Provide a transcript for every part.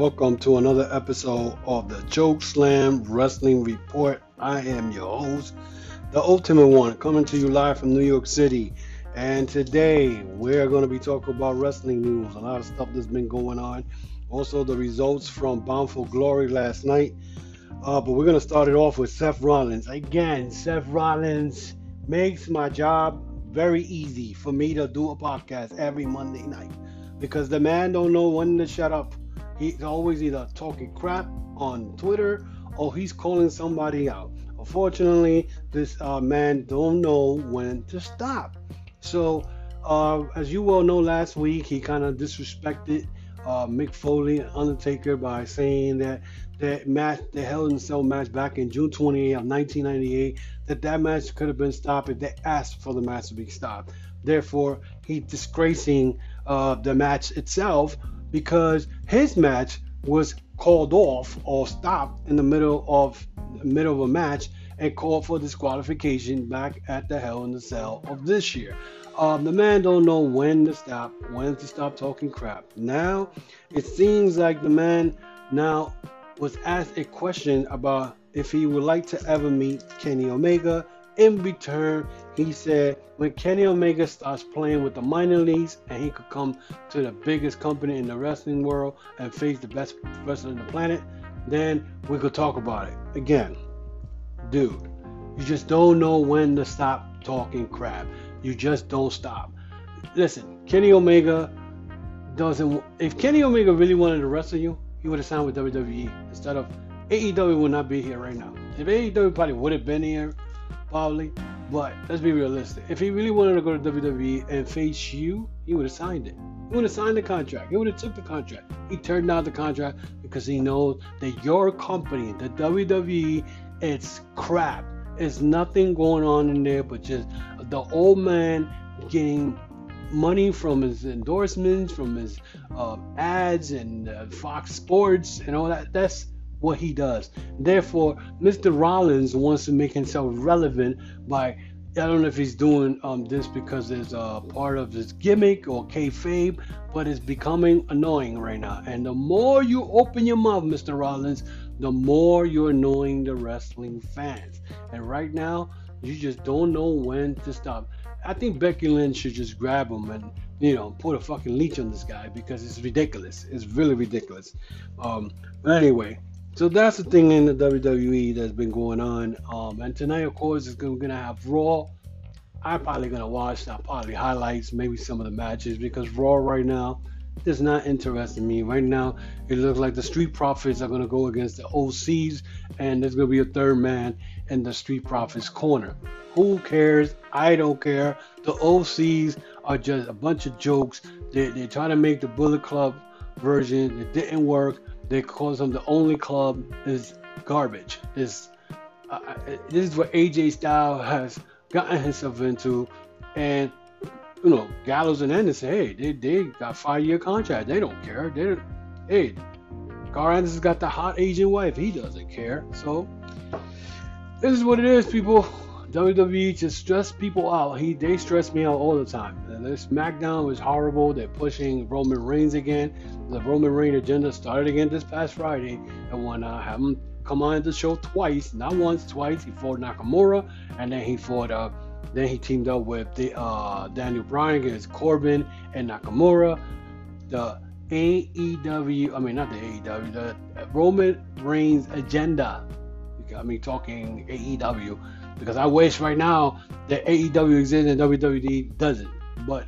Welcome to another episode of the Chokeslam Wrestling Report. I am your host, the Ultimate One, coming to you live from New York City. And today we're going to be talking about wrestling news, a lot of stuff that's been going on. Also, the results from Bound for Glory last night. Uh, but we're going to start it off with Seth Rollins. Again, Seth Rollins makes my job very easy for me to do a podcast every Monday night because the man don't know when to shut up. He's always either talking crap on Twitter or he's calling somebody out. Unfortunately, this uh, man don't know when to stop. So, uh, as you well know, last week he kind of disrespected uh, Mick Foley, and Undertaker, by saying that that match, the Hell in Cell match back in June 28 of 1998, that that match could have been stopped if they asked for the match to be stopped. Therefore, he's disgracing uh, the match itself because his match was called off or stopped in the middle of the middle of a match and called for disqualification back at the Hell in the Cell of this year. Um, the man don't know when to stop, when to stop talking crap. Now, it seems like the man now was asked a question about if he would like to ever meet Kenny Omega. In return, he said when Kenny Omega starts playing with the minor leagues and he could come to the biggest company in the wrestling world and face the best wrestler on the planet, then we could talk about it. Again, dude, you just don't know when to stop talking crap. You just don't stop. Listen, Kenny Omega doesn't. If Kenny Omega really wanted to wrestle you, he would have signed with WWE instead of AEW would not be here right now. If AEW probably would have been here, probably. But let's be realistic. If he really wanted to go to WWE and face you, he would have signed it. He would have signed the contract. He would have took the contract. He turned down the contract because he knows that your company, the WWE, it's crap. There's nothing going on in there but just the old man getting money from his endorsements, from his uh, ads and uh, Fox Sports and all that. That's what he does. Therefore, Mr. Rollins wants to make himself relevant by I don't know if he's doing um, this because it's a part of his gimmick or kayfabe, but it's becoming annoying right now. And the more you open your mouth, Mr. Rollins, the more you're annoying the wrestling fans. And right now, you just don't know when to stop. I think Becky Lynch should just grab him and you know put a fucking leech on this guy because it's ridiculous. It's really ridiculous. Um, but anyway, so that's the thing in the WWE that's been going on. Um, and tonight, of course, is going to have Raw. I'm probably going to watch that, probably highlights, maybe some of the matches because Raw right now does not interest me. Right now, it looks like the Street Profits are going to go against the OCs, and there's going to be a third man in the Street Profits corner. Who cares? I don't care. The OCs are just a bunch of jokes. They, they're trying to make the Bullet Club version. It didn't work. They call them the only club is garbage. Is uh, uh this is what AJ Styles has gotten himself into, and you know Gallows and Anderson. Hey, they they got five year contract. They don't care. They hey, Karl Anderson's got the hot Asian wife. He doesn't care. So this is what it is, people. WWE just stress people out. He they stress me out all the time. This SmackDown was horrible. They're pushing Roman Reigns again. The Roman Reigns agenda started again this past Friday. And when I have him come on the show twice, not once, twice, he fought Nakamura, and then he fought. Uh, then he teamed up with the uh, Daniel Bryan against Corbin and Nakamura. The AEW, I mean not the AEW, the Roman Reigns agenda. I mean talking AEW because I wish right now that AEW exists and WWE doesn't. But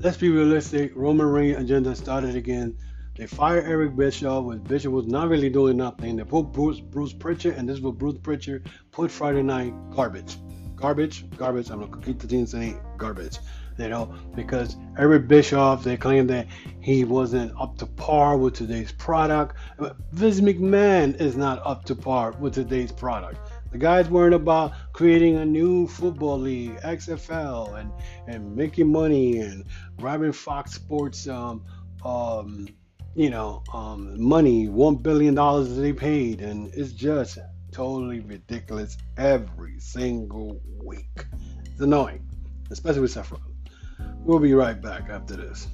let's be realistic. Roman Reigns agenda started again. They fired Eric Bischoff when Bischoff was not really doing nothing. They put Bruce Bruce Pritchard, and this was Bruce Pritchard put Friday night garbage, garbage, garbage. I'm gonna keep the team saying garbage. You know, because Eric Bischoff, they claim that he wasn't up to par with today's product. Vince McMahon is not up to par with today's product. The guys weren't about creating a new football league, XFL, and and making money and grabbing Fox Sports, um, um, you know, um, money, one billion dollars they paid, and it's just totally ridiculous every single week. It's annoying, especially with Seth We'll be right back after this.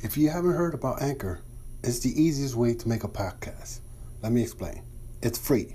If you haven't heard about Anchor, It's the easiest way to make a podcast. Let me explain. It's free.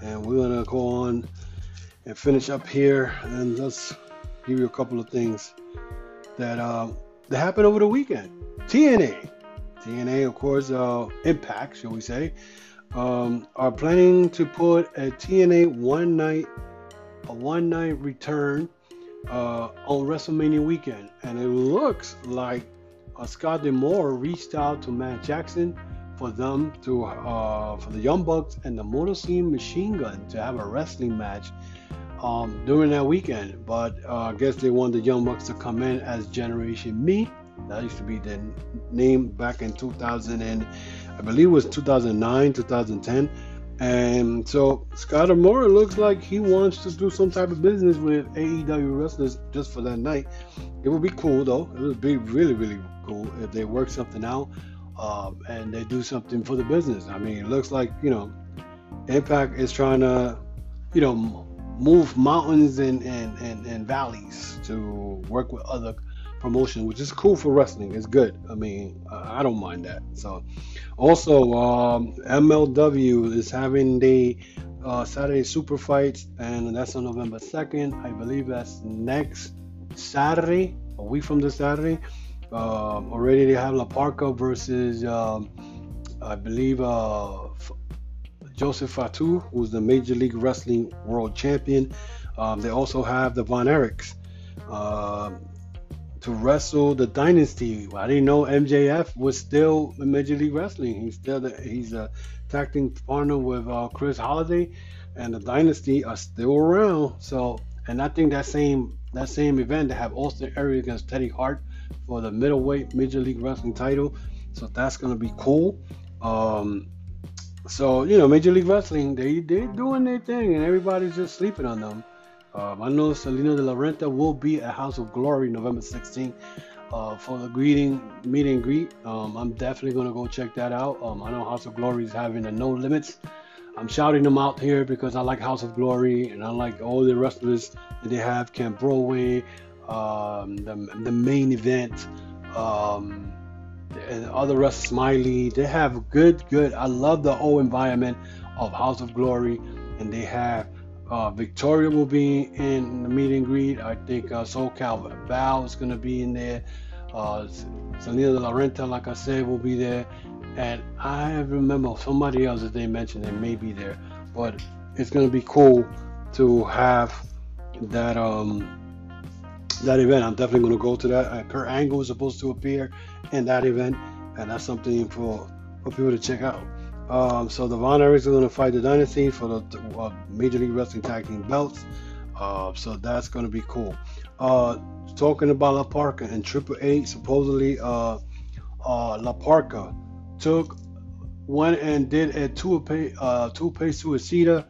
and we're gonna go on and finish up here, and let's give you a couple of things that uh, that happened over the weekend. TNA, TNA, of course, uh, Impact, shall we say, um, are planning to put a TNA one night, a one night return uh, on WrestleMania weekend, and it looks like uh, Scott D'Amore reached out to Matt Jackson for them to uh, for the Young Bucks and the Motor City Machine Gun to have a wrestling match um, during that weekend. But uh, I guess they want the Young Bucks to come in as Generation Me. That used to be the name back in 2000 and I believe it was 2009, 2010. And so Scott D'Amore looks like he wants to do some type of business with AEW wrestlers just for that night. It would be cool though. It would be really, really cool if they work something out um, and they do something for the business. I mean, it looks like you know, Impact is trying to, you know, move mountains and and, and, and valleys to work with other promotions, which is cool for wrestling. It's good. I mean, I don't mind that. So, also, um, MLW is having the uh, Saturday Super Fights, and that's on November 2nd. I believe that's next Saturday, a week from this Saturday. Uh, already they have La Parka versus, um, I believe, uh, Joseph Fatu, who's the Major League Wrestling World Champion. Um, they also have the Von Erichs. Uh, to wrestle the Dynasty. I didn't know MJF was still in Major League Wrestling. He's still the, he's a tag team partner with uh, Chris Holiday, and the Dynasty are still around. So, and I think that same that same event they have Austin Aries against Teddy Hart for the middleweight Major League Wrestling title. So that's gonna be cool. Um, so you know, Major League Wrestling they they doing their thing, and everybody's just sleeping on them. Um, I know Salina de la Renta will be at House of Glory November 16th uh, for the greeting meet and greet. Um, I'm definitely going to go check that out. Um, I know House of Glory is having a no limits. I'm shouting them out here because I like House of Glory and I like all the wrestlers that they have. Camp Broadway, um, the, the main event, um, and other wrestlers, Smiley. They have good, good. I love the whole environment of House of Glory, and they have uh, Victoria will be in the meet and greet. I think uh, SoCal Val is going to be in there. Uh, de la Renta, like I said, will be there. And I remember somebody else that they mentioned they may be there. But it's going to be cool to have that um, that event. I'm definitely going to go to that. Uh, Kurt Angle is supposed to appear in that event, and that's something for for people to check out. Um, so the Von Erichs are going to fight the Dynasty for the uh, Major League Wrestling Tag Team belts. Uh, so that's going to be cool. Uh, talking about La Parka and Triple H, supposedly uh, uh, La Parka took went and did a two pay uh, tope suicida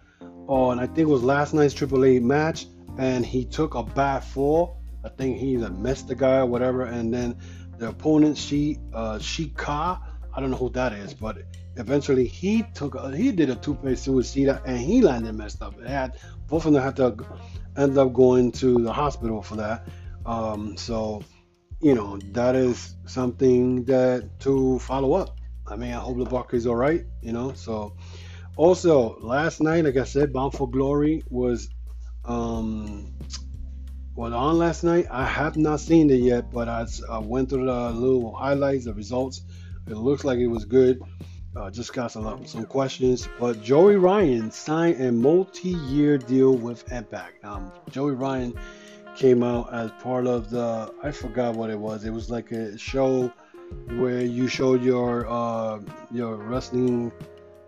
on I think it was last night's Triple H match, and he took a bad fall. I think he either missed the guy or whatever, and then the opponent she uh, Shika, I don't know who that is, but eventually he took a, he did a two-page suicide and he landed messed up. It had both of them had to end up going to the hospital for that. Um, so you know that is something that to follow up. I mean, I hope the Buck is all right. You know, so also last night, like I said, Bound for Glory was um well on last night. I have not seen it yet, but I, I went through the little highlights, the results. It looks like it was good. Uh, just got some some questions, but Joey Ryan signed a multi-year deal with Impact. Um, Joey Ryan came out as part of the I forgot what it was. It was like a show where you showed your uh, your wrestling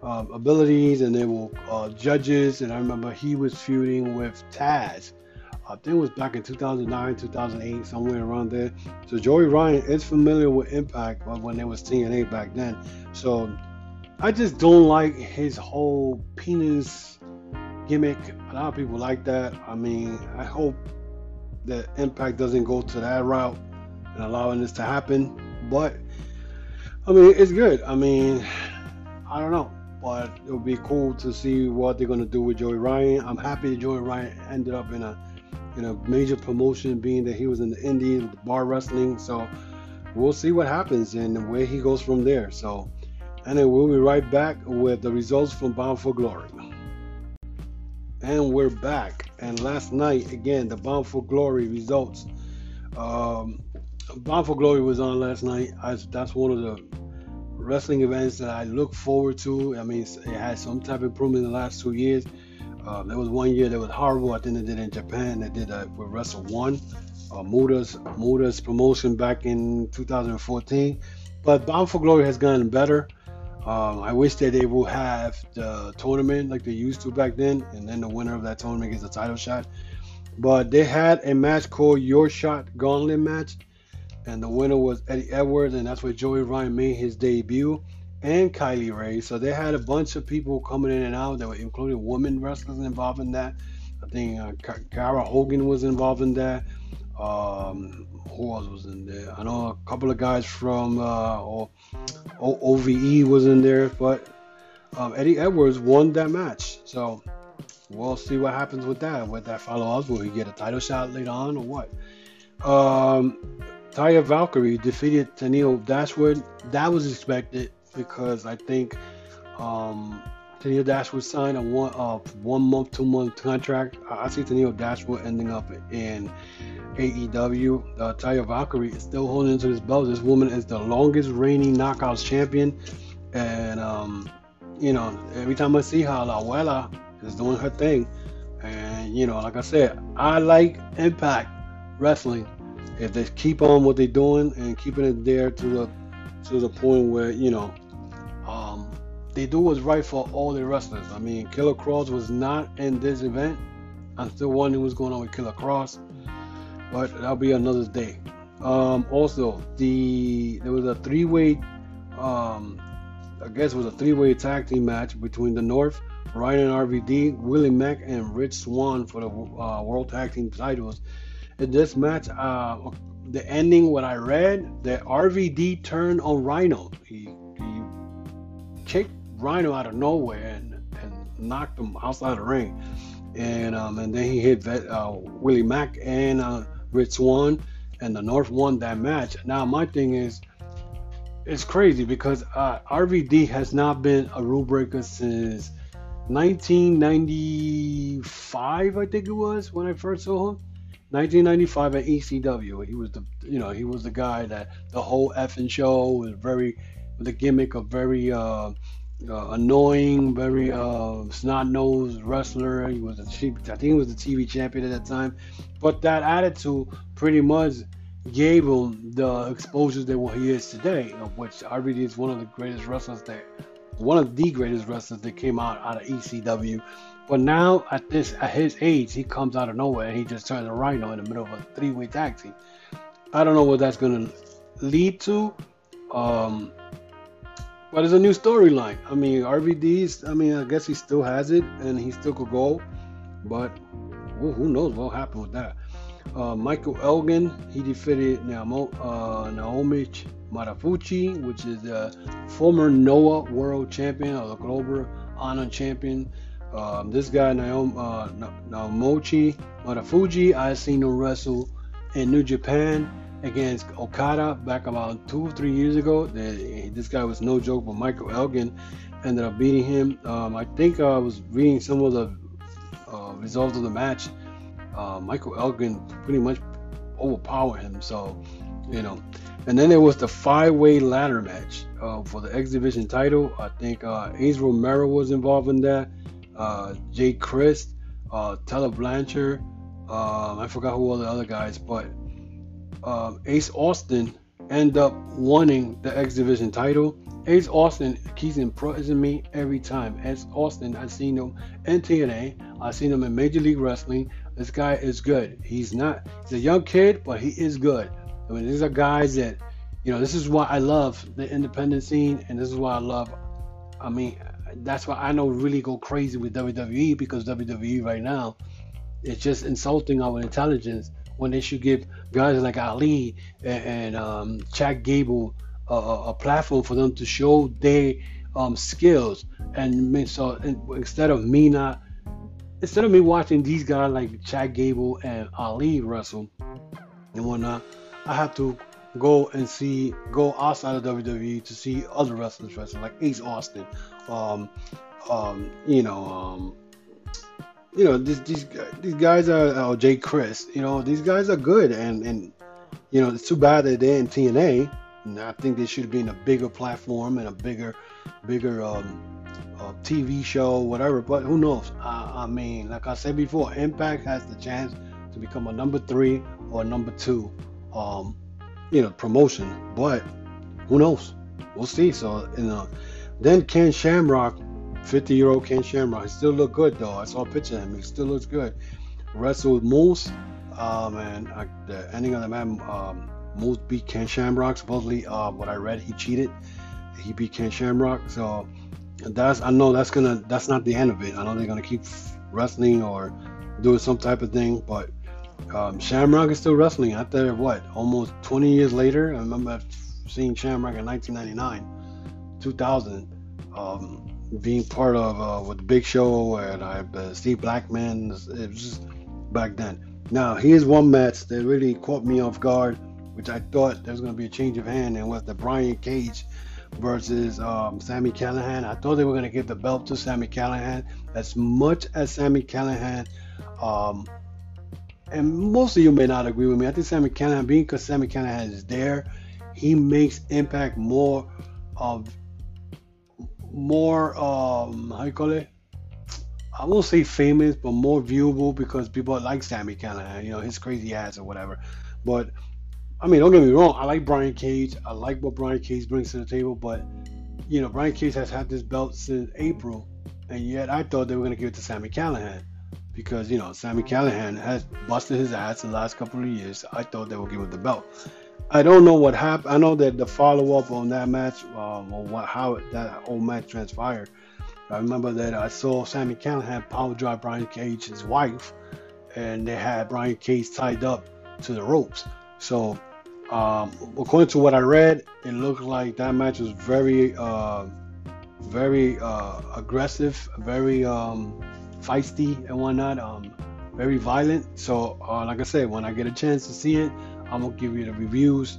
uh, abilities, and they were uh, judges. And I remember he was feuding with Taz I think it was back in 2009, 2008, somewhere around there. So Joey Ryan is familiar with Impact when it was TNA back then. So I just don't like his whole penis gimmick. A lot of people like that. I mean, I hope that Impact doesn't go to that route and allowing this to happen. But I mean, it's good. I mean, I don't know, but it would be cool to see what they're gonna do with Joey Ryan. I'm happy Joey Ryan ended up in a in a major promotion, being that he was in the indie bar wrestling. So we'll see what happens and where he goes from there. So, and then we'll be right back with the results from Bound for Glory. And we're back. And last night, again, the Bound for Glory results. Um, Bound for Glory was on last night. I, that's one of the wrestling events that I look forward to. I mean, it had some type of improvement in the last two years. Um, there was one year that was horrible. I think they did in Japan. They did uh, with Wrestle One, uh, Muta's Muta's promotion back in 2014. But Bound for Glory has gotten better. Um, I wish that they will have the tournament like they used to back then, and then the winner of that tournament gets a title shot. But they had a match called Your Shot Gauntlet match, and the winner was Eddie Edwards, and that's where Joey Ryan made his debut and Kylie Rae. So they had a bunch of people coming in and out that were including women wrestlers involved in that. I think uh, Kiera Hogan was involved in that. Um, who else was in there? I know a couple of guys from uh, o- OVE was in there, but um, Eddie Edwards won that match. So we'll see what happens with that. With that follow up, will he get a title shot later on or what? Um, Taya Valkyrie defeated Tennille Dashwood. That was expected because I think um, Tennille Dashwood signed a one uh, one month, two month contract. I see Tennille Dashwood ending up in AEW. Uh, Taya Valkyrie is still holding into this belt. This woman is the longest reigning Knockouts champion, and um, you know every time I see her, La Abuela is doing her thing. And you know, like I said, I like Impact Wrestling. If they keep on what they're doing and keeping it there to the to the point where you know they do what's right for all the wrestlers. I mean, Killer Kross was not in this event. I'm still wondering what's going on with Killer Kross, but that'll be another day. Um, also, the there was a three-way, um, I guess it was a three-way tag team match between the North, Rhino and RVD, Willie Mack, and Rich Swann for the uh, World Tag Team titles. In this match, uh, the ending, what I read, that RVD turned on Rhino. He, he kicked Rhino out of nowhere and, and knocked him outside the ring. And um, and then he hit uh, Willie Mack and uh, Rich Swann, and the North won that match. Now my thing is, it's crazy because uh, RVD has not been a rule breaker since 1995, I think it was when I first saw him. 1995 at ECW. He was the you know he was the guy that the whole effing show was very the gimmick of very uh, uh, annoying, very uh, snot-nosed wrestler. He was a I think he was the TV champion at that time, but that attitude pretty much gave him the exposure that what he is today, of which RVD is one of the greatest wrestlers that one of the greatest wrestlers that came out out of ECW but now at this at his age, he comes out of nowhere and he just turns a Rhino in the middle of a three-way tag team. I don't know what that's gonna lead to. Um, but it's a new storyline. I mean, RVD's. I mean, I guess he still has it and he still could go, but who, who knows what happened with that? Uh, Michael Elgin, he defeated Naomi, uh, Naomi Marufuji, which is the former Noah World Champion or the Global Honor Champion. Um, this guy Naomi uh, Naomichi Marufuji, I seen him wrestle in New Japan against Okada back about two or three years ago. this guy was no joke, but Michael Elgin ended up beating him. Um, I think I was reading some of the uh, results of the match. Uh, Michael Elgin pretty much overpowered him. So, you know. And then there was the five-way ladder match uh, for the X Division title. I think uh, Acey Romero was involved in that uh, Jake Crist, uh, Tully Blanchard. Um, I forgot who all the other guys, but um, Ace Austin end up winning the X Division title. Ace Austin keeps impressing me every time. Ace Austin, I've seen him in TNA. I've seen him in Major League Wrestling. This guy is good. He's not. He's a young kid, but he is good. I mean, these are guys that, you know, this is why I love the independent scene, and this is why I love. I mean, that's why I know really go crazy with WWE because WWE right now, it's just insulting our intelligence when they should give guys like Ali and, and um, Chad Gable a, a, platform for them to show their um, skills. And so instead of me not, instead of me watching these guys like Chad Gable and Ali wrestle and whatnot, I have to go and see, go outside of WWE to see other wrestlers wrestle, like Ace Austin, um, um, you know, um, you know, these these these guys are uh, Jake Crist. You know, these guys are good, and and you know, it's too bad that they're in TNA. And I think they should be in a bigger platform and a bigger, bigger um, uh, TV show, whatever. But who knows? I, I mean, like I said before, Impact has the chance to become a number three or number two, um, you know, promotion. But who knows? We'll see. So, you know, then Ken Shamrock 50 year old Ken Shamrock. He still look good though. I saw a picture of him. He still looks good. Wrestled Moose. Um, and uh, the ending of the man, um, Moose beat Ken Shamrock. Supposedly, uh, what I read, he cheated. He beat Ken Shamrock. So that's I know that's gonna that's not the end of it. I know they're gonna keep wrestling or doing some type of thing, but um, Shamrock is still wrestling after what almost 20 years later. I remember seeing Shamrock in 1999, 2000. Um, being part of uh, with the Big Show and I uh, Steve Blackman. It was just back then. Now here's one match that really caught me off guard, which I thought there was going to be a change of hand, and was the Brian Cage versus um, Sami Callihan. I thought they were going to give the belt to Sami Callihan. as much as Sami Callihan, Um, and most of you may not agree with me. I think Sami Callihan, being because Sami Callihan is there, he makes Impact more of more um how you call it I won't say famous, but more viewable because people like Sami Callihan, you know, his crazy ass or whatever. But I mean, don't get me wrong, I like Brian Cage. I like what Brian Cage brings to the table, but you know, Brian Cage has had this belt since April, and yet I thought they were gonna give it to Sami Callihan because you know Sami Callihan has busted his ass the last couple of years. I thought they would give him the belt. I don't know what happened. I know that the follow up on that match, or what, how that whole match transpired. I remember that I saw Sami Callihan power drive Brian Cage's wife, and they had Brian Cage tied up to the ropes. So, um, according to what I read, it looked like that match was very, uh, very uh, aggressive, very um, feisty and whatnot, um, very violent. So, uh, like I said, when I get a chance to see it, I'm gonna give you the reviews,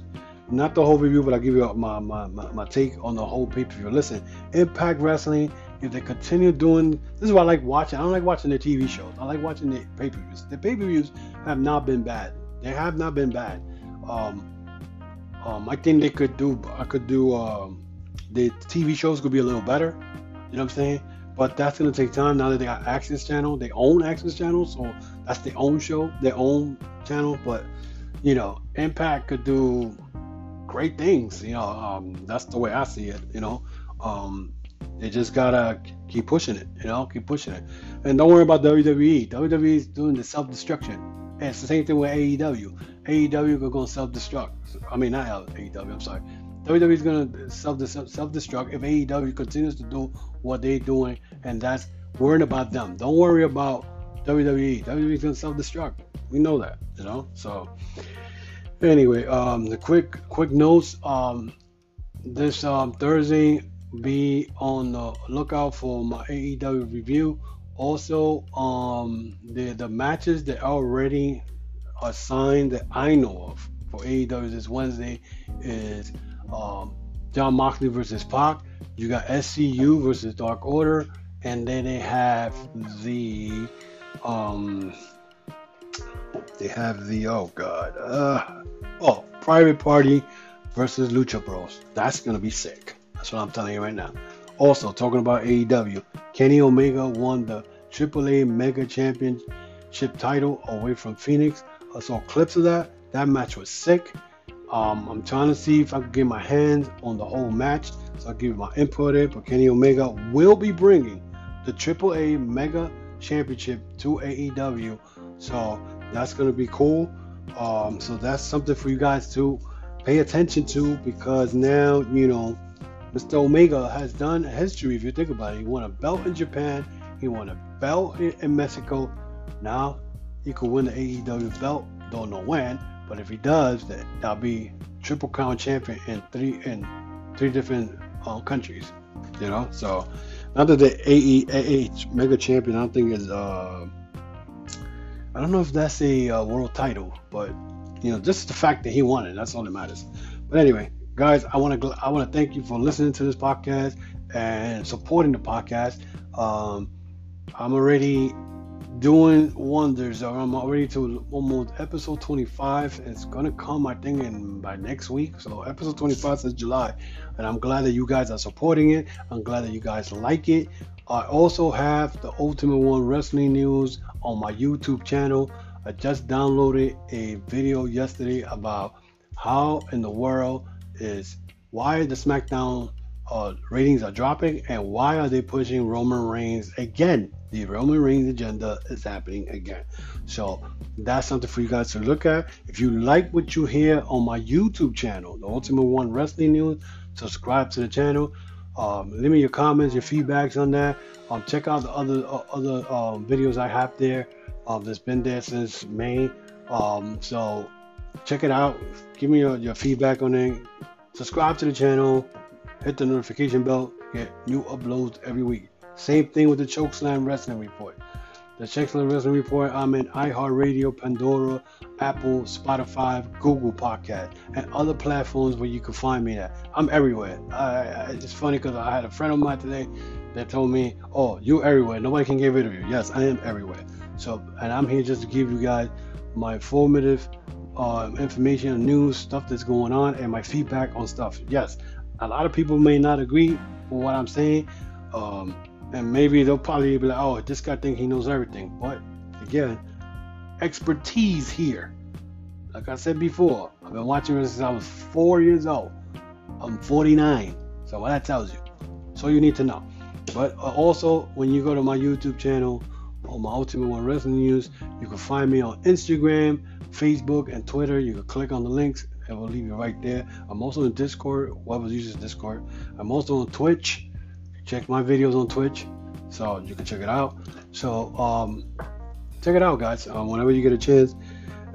not the whole review, but I'll give you my my, my, my take on the whole pay per view. Listen, Impact Wrestling, if they continue doing this is what I like watching. I don't like watching the TV shows. I like watching the pay per views. The pay per views have not been bad. They have not been bad. Um, um, I think they could do. I could do. Um, the TV shows could be a little better. You know what I'm saying? But that's gonna take time. Now that they got AXS Channel, they own AXS Channel, so that's their own show, their own channel. But you know, Impact could do great things. You know, um, that's the way I see it. You know, um, they just gotta keep pushing it. You know, keep pushing it, and don't worry about WWE. WWE is doing the self-destruction. It's the same thing with AEW. AEW are going to self-destruct. I mean, not AEW. I'm sorry. WWE is going to self self-destruct if AEW continues to do what they're doing, and that's worrying about them. Don't worry about WWE. WWE is going to self-destruct. We know that, you know. So anyway, um, the quick quick notes. Um, this um, Thursday, be on the lookout for my AEW review. Also, um, the the matches that already assigned that I know of for AEW this Wednesday is um, Jon Moxley versus Pac. You got SCU versus Dark Order, and then they have the um, they have the oh god, uh, oh Private Party versus Lucha Bros. That's gonna be sick. That's what I'm telling you right now. Also talking about AEW, Kenny Omega won the AAA Mega Championship title away from Fenix. I saw clips of that. That match was sick. Um, I'm trying to see if I can get my hands on the whole match, so I'll give you my input in. But Kenny Omega will be bringing the AAA Mega Championship to AEW So that's going to be cool. Um, so that's something for you guys to pay attention to because now, you know, Mr. Omega has done history. If you think about it, he won a belt in Japan, he won a belt in Mexico. Now he could win the AEW belt. Don't know when, but if he does, that that'll be triple crown champion in three in three different uh, countries. You know, so not that the AAA Mega Champion, I don't think is. Uh, I don't know if that's a uh, world title, but you know, just the fact that he won it, that's all that matters. But anyway, guys, I want to I want to thank you for listening to this podcast and supporting the podcast. Um, I'm already doing wonders. I'm already to almost episode 25. It's gonna come, I think, in by next week. So episode 25 is July, and I'm glad that you guys are supporting it. I'm glad that you guys like it. I also have the Ultimate One Wrestling News on my YouTube channel. I just downloaded a video yesterday about how in the world is why the SmackDown uh, ratings are dropping and why are they pushing Roman Reigns again? The Roman Reigns agenda is happening again. So that's something for you guys to look at. If you like what you hear on my YouTube channel, the Ultimate One Wrestling News, subscribe to the channel. Um, leave me your comments, your feedbacks on that. Um, check out the other uh, other um, videos I have there. Um, that's been there since May. Um, so check it out. Give me your, your feedback on it. Subscribe to the channel. Hit the notification bell. Get new uploads every week. Same thing with the Chokeslam Wrestling Report. The Chokeslam Wrestling Report, I'm in iHeartRadio, Pandora, Apple, Spotify, Google Podcast, and other platforms where you can find me at. I'm everywhere. I, I, it's funny because I had a friend of mine today that told me, "Oh, you're everywhere. Nobody can get rid of you." Yes, I am everywhere. So, and I'm here just to give you guys my informative uh, information, news, stuff that's going on, and my feedback on stuff. Yes, a lot of people may not agree with what I'm saying. Um, and maybe they'll probably be like, oh, this guy thinks he knows everything. But again, expertise here. Like I said before, I've been watching this since I was four years old. I'm 49, so what that tells you. So you need to know. But uh, also, when you go to my YouTube channel, on my Ultimate One Wrestling News, you can find me on Instagram, Facebook, and Twitter. You can click on the links, and we'll leave you right there. I'm also in Discord. Whoever uses Discord. I'm also on Twitch check my videos on Twitch, so you can check it out. So um, check it out, guys. Um, whenever you get a chance,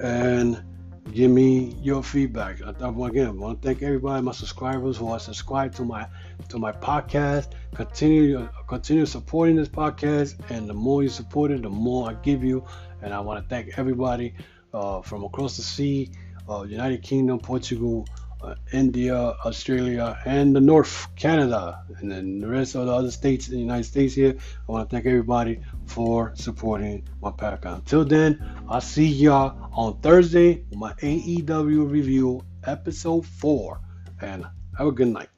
and give me your feedback. I, again, I want to thank everybody, my subscribers who are subscribed to my to my podcast. Continue continue supporting this podcast, and the more you support it, the more I give you. And I want to thank everybody uh, from across the sea, uh, United Kingdom, Portugal uh, India, Australia, and the North, Canada, and then the rest of the other states in the United States here. I want to thank everybody for supporting my podcast. Until then, I'll see y'all on Thursday with my AEW review, episode 4. And have a good night.